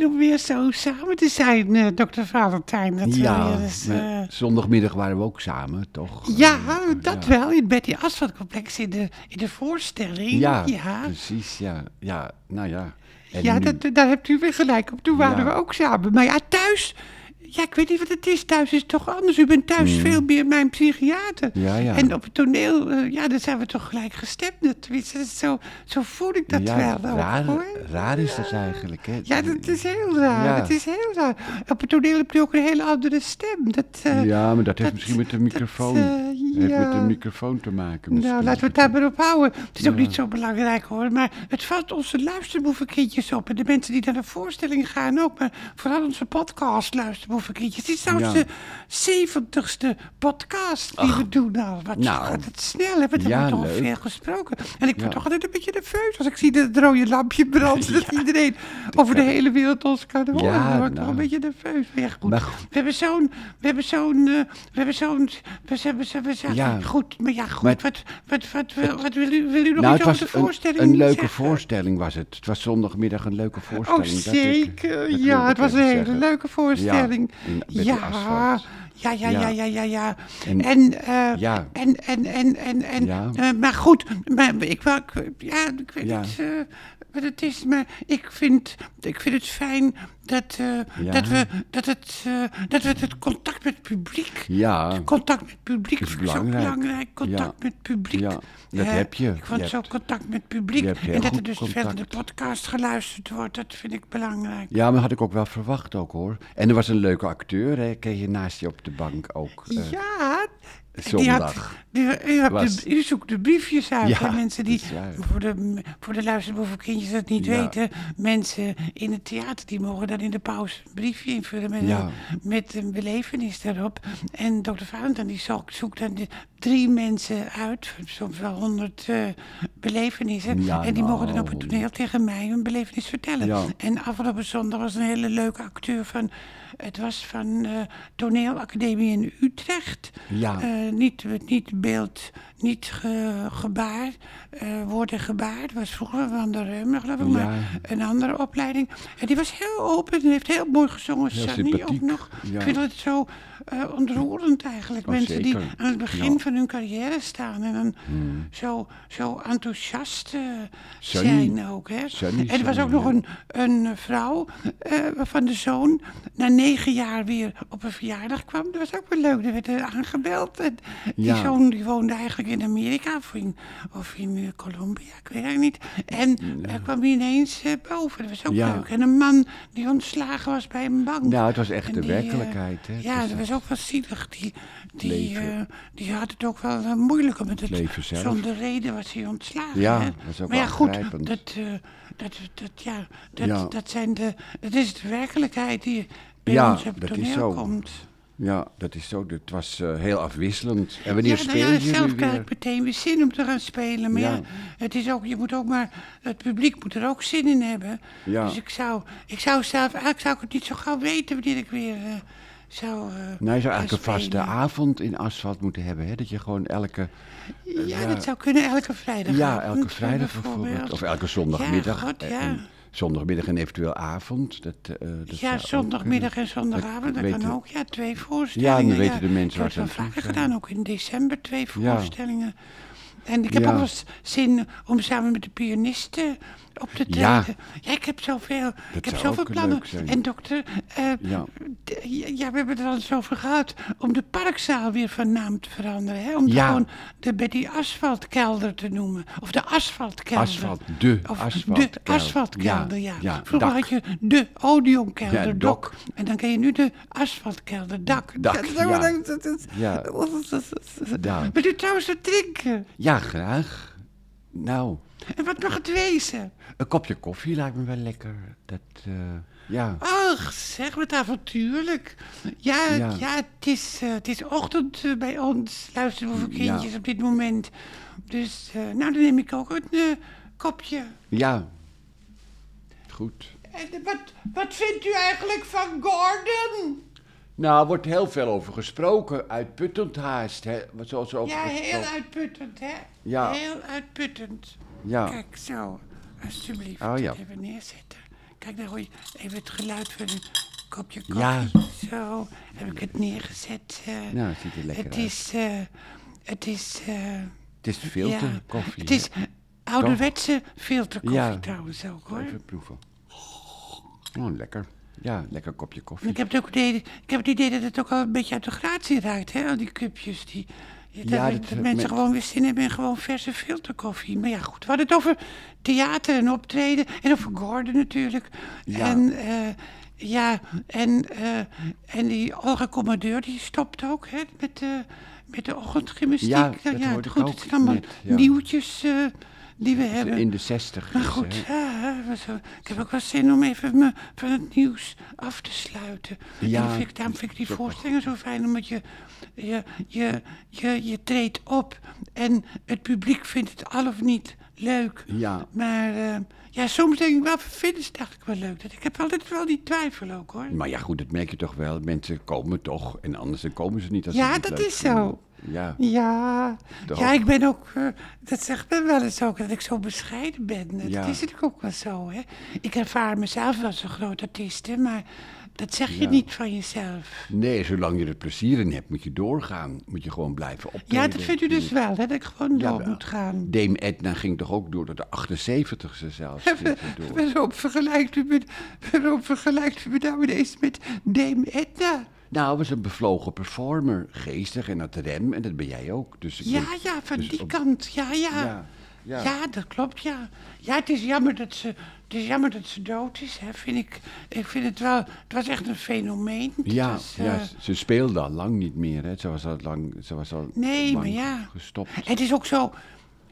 fijn om weer zo samen te zijn, eh, dokter Valentijn. Dat Ja, eens, maar eh, zondagmiddag waren we ook samen, toch? ja, Eh, dat ja. wel. In Betty Asphalt-complex in de, in de voorstelling. Ja, ja. precies, ja. Ja, nou ja. En Ja, nu- dat, daar hebt u weer gelijk op. Toen waren Ja. we ook samen. Maar ja, thuis... Ja, ik weet niet wat het is. Thuis is het toch anders. U bent thuis veel meer mijn psychiater. Ja, ja. En op het toneel, eh, ja, dan zijn we toch gelijk gestemd. Tenminste, zo, zo voel ik dat ja, wel. ook, raar, hoor. raar is dat eigenlijk, hè? Ja, dat is heel raar. Het is heel raar. Op het toneel heb je ook een hele andere stem. Dat, eh, Ja, maar dat heeft dat- misschien met de dat, microfoon, eh, heeft met de ja. microfoon te maken. Nou, misschien. laten we het daar maar op houden. Het is ook niet zo belangrijk hoor, maar het valt onze luisterboevenkindjes op. En de mensen die naar de voorstelling gaan ook, maar vooral onze podcast luisterboevenkindjes. Het is trouwens Ja. de zeventigste podcast die we doen al. Wat Nou. gaat het snel, hebben we Ja, hebben toch veel gesproken. En ik word Ja. toch altijd een beetje nerveus als ik zie dat het rode lampje brandt. Dat iedereen over de hele wereld ons kan horen. Ja, dan word ik toch nou. een beetje nerveus. Ja, goed. Maar goed. We hebben zo'n, we hebben zo'n, eh, we hebben zo'n, we hebben, we Ja. goed, maar ja, goed, Maar- wat, wat, wat, wil- wat wil u, wil u nog nou, iets het over de een, voorstelling een leuke zeggen? voorstelling was het. Het was zondagmiddag een leuke Oh, voorstelling. dat ik- zeker. dat ja, het was een hele zeggen. leuke voorstelling. Ja, ja, ja, ja, Ja. ja, ja, ja. En- En, eh, Ja. en, en, en, en, en Ja. eh, maar goed, maar ik, wou- ik, ja, ik weet Ja. niet eh, wat het is, maar ik vind, ik vind het fijn dat, eh, Ja. dat, we, dat, het, eh, dat we het contact met het publiek Ja, Contact met het publiek Is ik zo belangrijk. belangrijk. Contact Ja. met het publiek. Ja, dat heb je. Ik vond Je zo hebt- contact met het publiek. En dat er dus contact. verder de podcast geluisterd wordt, dat vind ik belangrijk. ja, maar had ik ook wel verwacht ook hoor. En er was een leuke acteur, hè. Kreeg je naast je op de bank ook. eh, ja, die zondag. had, die, u, de, u zoekt de briefjes uit. Ja, mensen die, dat voor de, voor de luisterboevenkindjes dat niet Ja. weten, mensen in het theater die mogen in de pauze een briefje invullen met, Ja. een, met een belevenis daarop. En dokter Valentijn die zoekt, zoekt dan drie mensen uit, soms wel honderd eh, belevenissen. Ja, en die mogen dan op het nou. toneel tegen mij hun belevenis vertellen. Ja. En afgelopen zondag was een hele leuke acteur van, het was van eh toneelacademie in Utrecht. Ja. Eh, niet, niet beeld, niet ge- gebaar, woord en gebaar. Dat was vroeger van de Reumer, geloof ik, maar een andere opleiding. En die was heel open en heeft heel mooi gezongen. Heel Sunny ook nog. Ik vind het zo ontroerend eigenlijk. Oh, Mensen die aan het begin Ja. Van hun carrière staan en dan zo, zo enthousiast eh, zijn ook. Hè? Sunny, en er was ook nog ja. een, een vrouw eh, van de zoon na negen jaar weer op een verjaardag kwam. Dat was ook wel leuk. Er werd er aangebeld. En die Ja. zoon die woonde eigenlijk in Amerika of in, of in eh, Colombia, ik weet eigenlijk niet. En hij kwam ineens boven. Dat was ook Ja. leuk. En een man die ontslagen was bij een bank. Ja, het was echt En de die, werkelijkheid, hè. Het Ja, dat was ook wel zielig. Die, die, eh, die had het ook wel eh, moeilijk met het. leven zelf. Zonder reden was hij ontslagen. Ja, hè. dat is ook maar ja, goed, dat, eh, dat, dat, ja, dat, Ja. dat, zijn de, dat is de werkelijkheid die bij Ja, ons op het dat is zo. komt. Ja, dat is zo. Het was eh, heel afwisselend. En wanneer ja, speel nou ja, je zelf nu krijg ik meteen weer zin om te gaan spelen. Maar ja, Ja. het is ook, je moet ook maar, het publiek moet er ook zin in hebben. Ja. Dus ik zou, ik zou zelf, eigenlijk zou ik het niet zo gauw weten wanneer ik weer eh, zou. eh, Nou, je zou eigenlijk een vaste avond in asfalt moeten hebben, hè? Dat je gewoon elke... Ja, ja. dat zou kunnen elke vrijdag. Ja, elke vrijdag bijvoorbeeld. Of elke zondagmiddag. Ja, God, En- ja. en zondagmiddag en eventueel avond. Dat, eh, dat Ja, zondagmiddag en zondagavond, dat kan ook. Ja, twee voorstellingen. Ja, dan weten de mensen het ze aan gedaan, ook in december twee voorstellingen. En ik heb Ja. ook wel eens zin om samen met de pianisten op te treden. Ja. Ja, ik heb zoveel, ik heb zoveel plannen. En dokter, eh, Ja. ja, we hebben het er al eens over gehad om de parkzaal weer van naam te veranderen. Hè? Om Ja. gewoon de Betty Asfaltkelder te noemen. Of de asfaltkelder. Asfalt, de Of asfaltkelder. de asfaltkelder, ja. Vroeger dak. had je de Odeonkelder, Ja, dok. En dan ken je nu de asfaltkelder, dak. Dak, ja. Wil u trouwens wat drinken? Ja, graag. Nou, En wat mag het wezen? een kopje koffie lijkt me wel lekker. Dat, eh, ja. Ach, zeg wat avontuurlijk. Ja, ja. Ja. het, is, eh, het is ochtend eh, bij ons. Luisteren we voor Ja. kindjes op dit moment. Dus, nou, dan neem ik ook een kopje. Ja. Goed. En wat, wat vindt u eigenlijk van Gordon? Nou, er wordt heel veel over gesproken. Uitputtend haast, hè. Wat Zoals er over Ja, heel gesproken- uitputtend, hè? Ja. Heel uitputtend. Ja. Kijk, zo. Alsjeblieft. Oh, ja. Even neerzetten. Kijk, daar hoor je even het geluid van een kopje koffie. Ja. Zo, heb ik het neergezet. eh. Nou, het ziet er lekker het uit. is, eh, het is, eh, Het is filterkoffie. Het is ouderwetse filterkoffie Ja. trouwens ook, hoor. Even proeven. Oh, lekker. Ja, lekker kopje koffie. Ik heb, het ook idee, ik heb het idee dat het ook al een beetje uit de gratie ruikt, hè? Al die cupjes. Die, dat, Ja, dat, dat- mensen met- gewoon weer zin hebben in gewoon verse filterkoffie. Maar ja, goed. We hadden het over theater en optreden. En over Gordon natuurlijk. Ja. En, eh, ja, en, eh, en die Olga Commandeur, die stopt ook, hè? Met, de met de ochtendgymnastiek. Ja, dat ik goed, het zijn allemaal net, ja. nieuwtjes eh, die we hebben. In de zestig. Maar goed, ik heb ook wel zin om even me van het nieuws af te sluiten. Ja, vind ik, daarom vind ik die voorstellingen zo fijn, omdat je, je, je, je, je treedt op en het publiek vindt het al of niet leuk. Ja. Maar eh, ja, soms denk ik wel, vinden ze het eigenlijk wel leuk. Dat, ik heb altijd wel die twijfel ook hoor. Maar ja, goed, dat merk je toch wel. Mensen komen toch. En anders dan komen ze niet. Als ze Ja, niet dat is vinden. zo. Ja. Ja, ja, ik ben ook, eh, dat zegt men wel eens ook, dat ik zo bescheiden ben. Dat Ja. is natuurlijk ook wel zo, hè. Ik ervaar mezelf wel als een groot artiest, hè, maar dat zeg je Ja. niet van jezelf. Nee, zolang je er plezier in hebt, moet je doorgaan. Moet je gewoon blijven optreden. Ja, dat vindt u dus wel, hè, dat ik gewoon Ja, door wel. moet gaan. Dame Edna ging toch ook door tot de 78ste zelfs. door. Waarom vergelijkt u me, waarom vergelijkt u me nou ineens met Dame Edna? Nou, was een bevlogen performer. Geestig en had rem. En dat ben jij ook. Dus ik Ja, denk- ja, van dus die op- kant, ja, ja. Ja, ja. Ja, dat klopt, ja. Ja, het is jammer dat ze, het is jammer dat ze dood is, hè, vind ik. Ik vind het wel, het was echt een fenomeen. Ja, was, ja, eh, ze speelde al lang niet meer. Hè. Ze was al lang, ze was al Nee, lang maar ja. gestopt. Het is ook zo.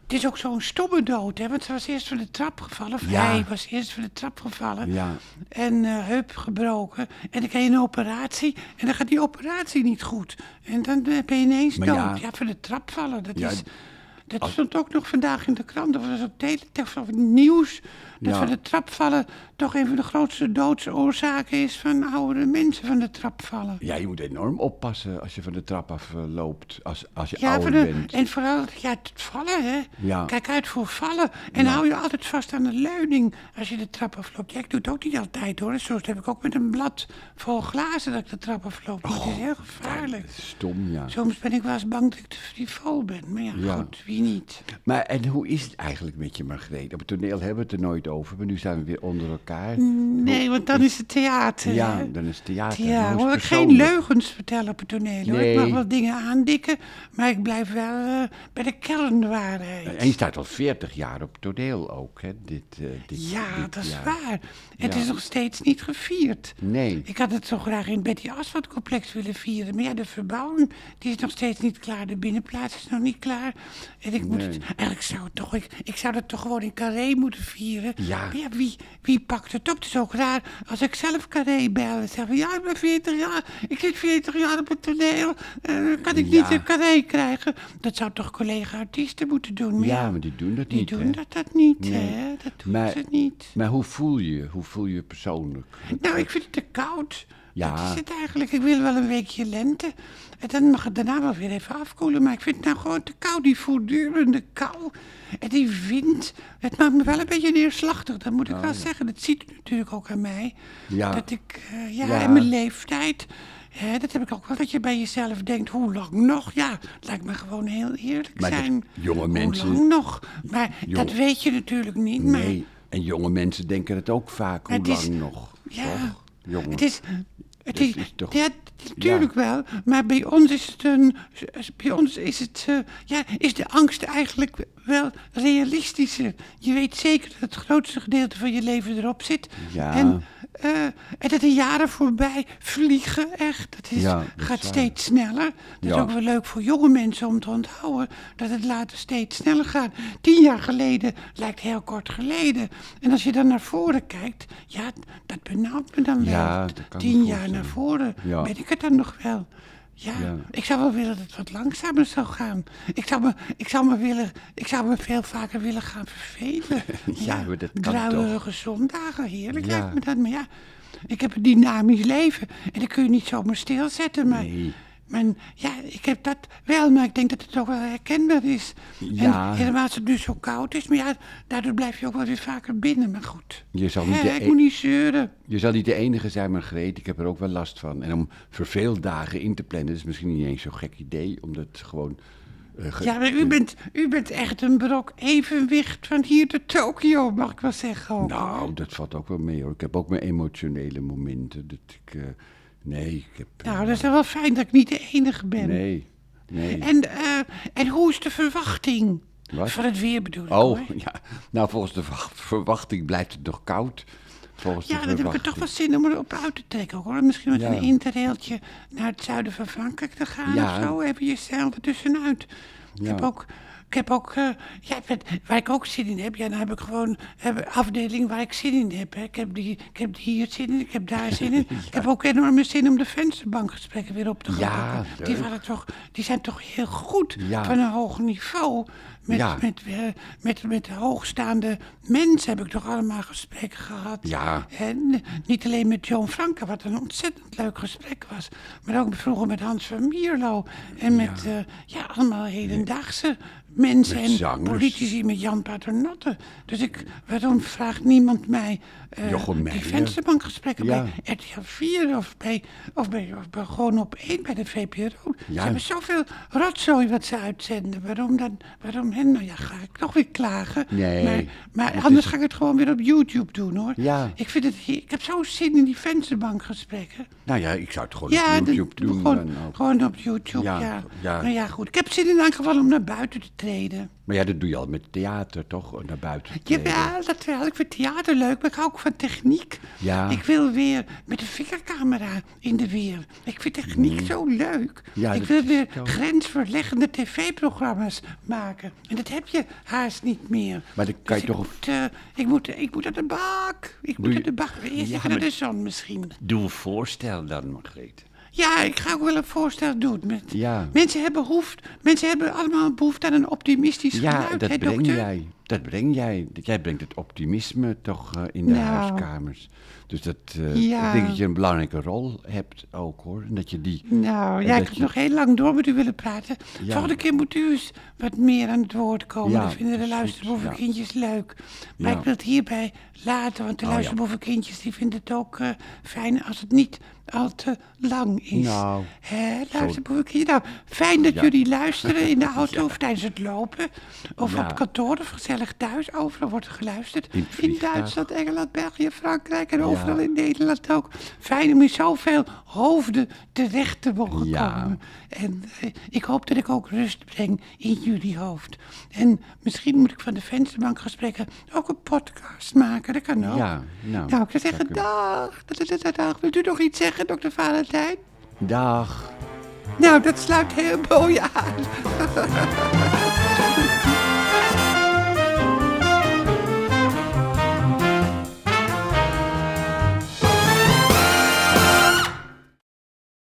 Het is ook zo'n stomme dood, hè? Want ze was eerst van de trap gevallen. Of Ja. hij was eerst van de trap gevallen. Ja. En eh heup gebroken. En dan krijg je een operatie. En dan gaat die operatie niet goed. En dan eh, ben je ineens Maar dood. ja. Ja, van de trap vallen. Dat, Ja, is, dat stond ook nog vandaag in de krant. Of was op teletext of nieuws. Dat Ja. van de trap vallen toch een van de grootste doodsoorzaken is van oudere mensen van de trap vallen. Ja, je moet enorm oppassen als je van de trap af eh, loopt. Als, als je Ja, ouder de- bent. en vooral ja, het vallen, hè. Ja. Kijk uit voor vallen. En hou je altijd vast aan de leuning als je de trap afloopt. Ja, ik doe het ook niet altijd, hoor. Soms heb ik ook met een blad vol glazen dat ik de trap afloop. Maar het is heel gevaarlijk. Stom, ja. Soms ben ik wel eens bang dat ik te frivol ben. Maar ja, Ja. goed, wie niet? Maar en hoe is het eigenlijk met je, Margreet? Op het toneel hebben we het er nooit over, maar nu zijn we weer onder elkaar. Nee, want dan is het theater, Ja, dan is het theater. Ja, hoor ik geen leugens vertellen op het toneel. Hoor. Nee. Ik mag wel dingen aandikken, maar ik blijf wel eh, bij de kernwaarheid. En je staat al 40 jaar op toneel ook, hè? Dit, eh, dit, Ja, dit dat is jaar. waar. Het Ja. is nog steeds niet gevierd. Nee. Ik had het zo graag in het Betty Asphalt complex willen vieren. Maar ja, de verbouwing die is nog steeds niet klaar. De binnenplaats is nog niet klaar. En ik moet het... Eigenlijk zou het toch... Ik, ik zou dat toch gewoon in Carré moeten vieren. Ja. Wie, wie pakt het op? Het is ook raar als ik zelf Carré bel en zeg van... Ja, ik ben 40 jaar. Ik zit 40 jaar op het toneel. eh, kan ik niet een Carré krijgen? Dat zou toch collega-artiesten moeten doen? Maar Ja, maar die doen dat die niet, doen hè? dat, dat niet, Nee. hè? Dat doen Maar- ze niet. Maar hoe voel je je? Hoe voel je je persoonlijk? Nou, ik vind het te koud. Ja. Dat is het eigenlijk. Ik wil wel een weekje lente. En dan mag het daarna wel weer even afkoelen. Maar ik vind het nou gewoon te koud. Die voortdurende kou. En die wind. Het maakt me wel een beetje neerslachtig. Dat moet ik wel zeggen. Dat ziet u natuurlijk ook aan mij. Oh, Ja. Dat ik, eh, ja, Ja. en mijn leeftijd. Hè, dat heb ik ook wel. Dat je bij jezelf denkt, hoe lang nog? Ja, het lijkt me gewoon heel eerlijk Maar dat zijn. jonge mensen- Hoe lang nog? Maar dat weet je natuurlijk niet. Maar Nee, en jonge mensen denken het ook vaak. Hoe is- lang nog? Ja, Toch? Het is... tead, Ja, natuurlijk wel. Maar bij ons is het een... Bij ons is het... eh, ja, is de angst eigenlijk wel realistischer. Je weet zeker dat het grootste gedeelte van je leven erop zit. Ja. En, eh, en dat de jaren voorbij vliegen, echt. Dat is, Ja, dat is gaat steeds sneller. Dat is ook wel leuk voor jonge mensen om te onthouden. Dat het later steeds sneller gaat. Tien jaar geleden lijkt heel kort geleden. En als je dan naar voren kijkt, ja, dat benauwt me dan wel. Tien jaar naar voren, Ja. weet ik het dan nog wel. Ja, Ja. ik zou wel willen dat het wat langzamer zou gaan. Ik zou me, ik zou me, willen, ik zou me veel vaker willen gaan vervelen. Ja, maar dat kan Druilerige zondagen, heerlijk Ja. lijkt me dat. Maar ja, ik heb een dynamisch leven. En dan kun je niet zomaar stilzetten. Maar Nee. Maar ja, ik heb dat wel, maar ik denk dat het ook wel herkenbaar is. Ja. En helemaal als het dus zo koud is. Maar ja, daardoor blijf je ook wel weer vaker binnen. Maar goed. Je zal niet Hè, de ik e- moet niet zeuren. Je zal niet de enige zijn, Margreet. Ik heb er ook wel last van. En om verveeld dagen in te plannen is misschien niet eens zo'n gek idee. Omdat gewoon... eh, Ja, maar u bent, u bent echt een brok evenwicht van hier tot Tokio, mag ik wel zeggen. ook. Nou, dat valt ook wel mee hoor. Ik heb ook mijn emotionele momenten. Dat ik... eh, nee, ik heb... Nou, dat is wel fijn dat ik niet de enige ben. Nee, nee. En, eh, en hoe is de verwachting? Wat? Van het weer bedoel ik Oh, hoor. ja. Nou, volgens de verwacht- verwachting blijft het nog koud. Volgens Ja, dan heb ik er toch wel zin om erop uit te trekken hoor. Misschien met Ja. een interrailtje naar het zuiden van Frankrijk te gaan Ja. of zo. Even jezelf er tussenuit. Ik heb ook... Ik heb ook, eh, met- waar ik ook zin in heb, ja, dan heb ik gewoon heb een afdeling waar ik zin in heb. Hè. Ik, heb die, ik heb hier zin in, ik heb daar zin in. Ik heb ook enorme zin om de vensterbankgesprekken weer op te gaan Ja, pakken. Die, waren toch, die zijn toch heel goed, Ja. van een hoog niveau. Met, Ja. met, eh, met, met hoogstaande mensen heb ik toch allemaal gesprekken gehad. Ja. En eh, niet alleen met Joan Franke, wat een ontzettend leuk gesprek was. Maar ook vroeger met Hans van Mierlo. En met ja, ja allemaal hedendaagse mensen Met en politici met Jan Paternotte. Dus ik, waarom vraagt niemand mij Jochem die vensterbankgesprekken Ja. bij RTL 4 of bij, of bij, of bij gewoon op 1 bij de VPRO? Ze hebben zoveel rotzooi wat ze uitzenden. Waarom dan? Waarom hen? Nou ja, ga ik toch weer klagen. Nee, Maar, anders is- ga ik het gewoon weer op YouTube doen hoor. Ja. Ik, vind het, he- ik heb zo zin in die vensterbankgesprekken. Nou ja, ik zou het gewoon Ja, op de- YouTube doen. gewoon, op YouTube, Ja, ja. ja. Nou ja, goed. Ik heb zin in elk geval om naar buiten te Maar ja, dat doe je al met theater, toch? Naar buiten treden. Jawel, dat wel. Ik vind theater leuk, maar ik hou ook van techniek. Ja. Ik wil weer met de vingercamera in de weer. Ik vind techniek zo leuk. Mm. Ja, ik wil weer grensverleggende tv-programma's maken. En dat heb je haast niet meer. Maar dan kan Dus je ik toch- Moet, eh, ik, moet, ik moet aan de bak. Ik moet je- aan de bak. Eerst Ja, even naar maar- de zon misschien. Doe een voorstel dan, Margreet. Ja, ik ga ook wel een voorstel doen. Met Ja. mensen, hebben behoefte, mensen hebben allemaal behoefte aan een optimistisch Ja, geluid, dat hè, breng dokter? jij. Dat breng jij. Jij brengt het optimisme toch eh, in de Nou. huiskamers. Dus dat, Ja. ik denk dat je een belangrijke rol hebt ook, hoor. En dat je die... Nou, en ja, ik je- nog heel lang door met u willen praten. Ja. Volgende keer moet u eens wat meer aan het woord komen. Ja, dat vinden de luisterboevenkindjes leuk. Maar ik wil het hierbij laten, want de Oh, luisterboevenkindjes die vinden het ook eh, fijn als het niet al te lang is. Nou, Hè, luisterboevenkindjes. Nou, fijn dat jullie luisteren in de auto of tijdens het lopen. Of op kantoor of gezellig thuis. Overal wordt er geluisterd. In. Duitsland, Engeland, België, Frankrijk en Ja. overal in Nederland ook. Fijn om in zoveel hoofden terecht te mogen Ja. komen. En eh, ik hoop dat ik ook rust breng in jullie hoofd. En misschien moet ik van de vensterbankgesprekken ook een podcast maken. Dat kan ook. Ja, nou, nou ik zou zeggen, dag. Da- da- da- dag. Wilt u nog iets zeggen, dokter Valentijn? Dag. Nou, dat sluit heel mooi aan.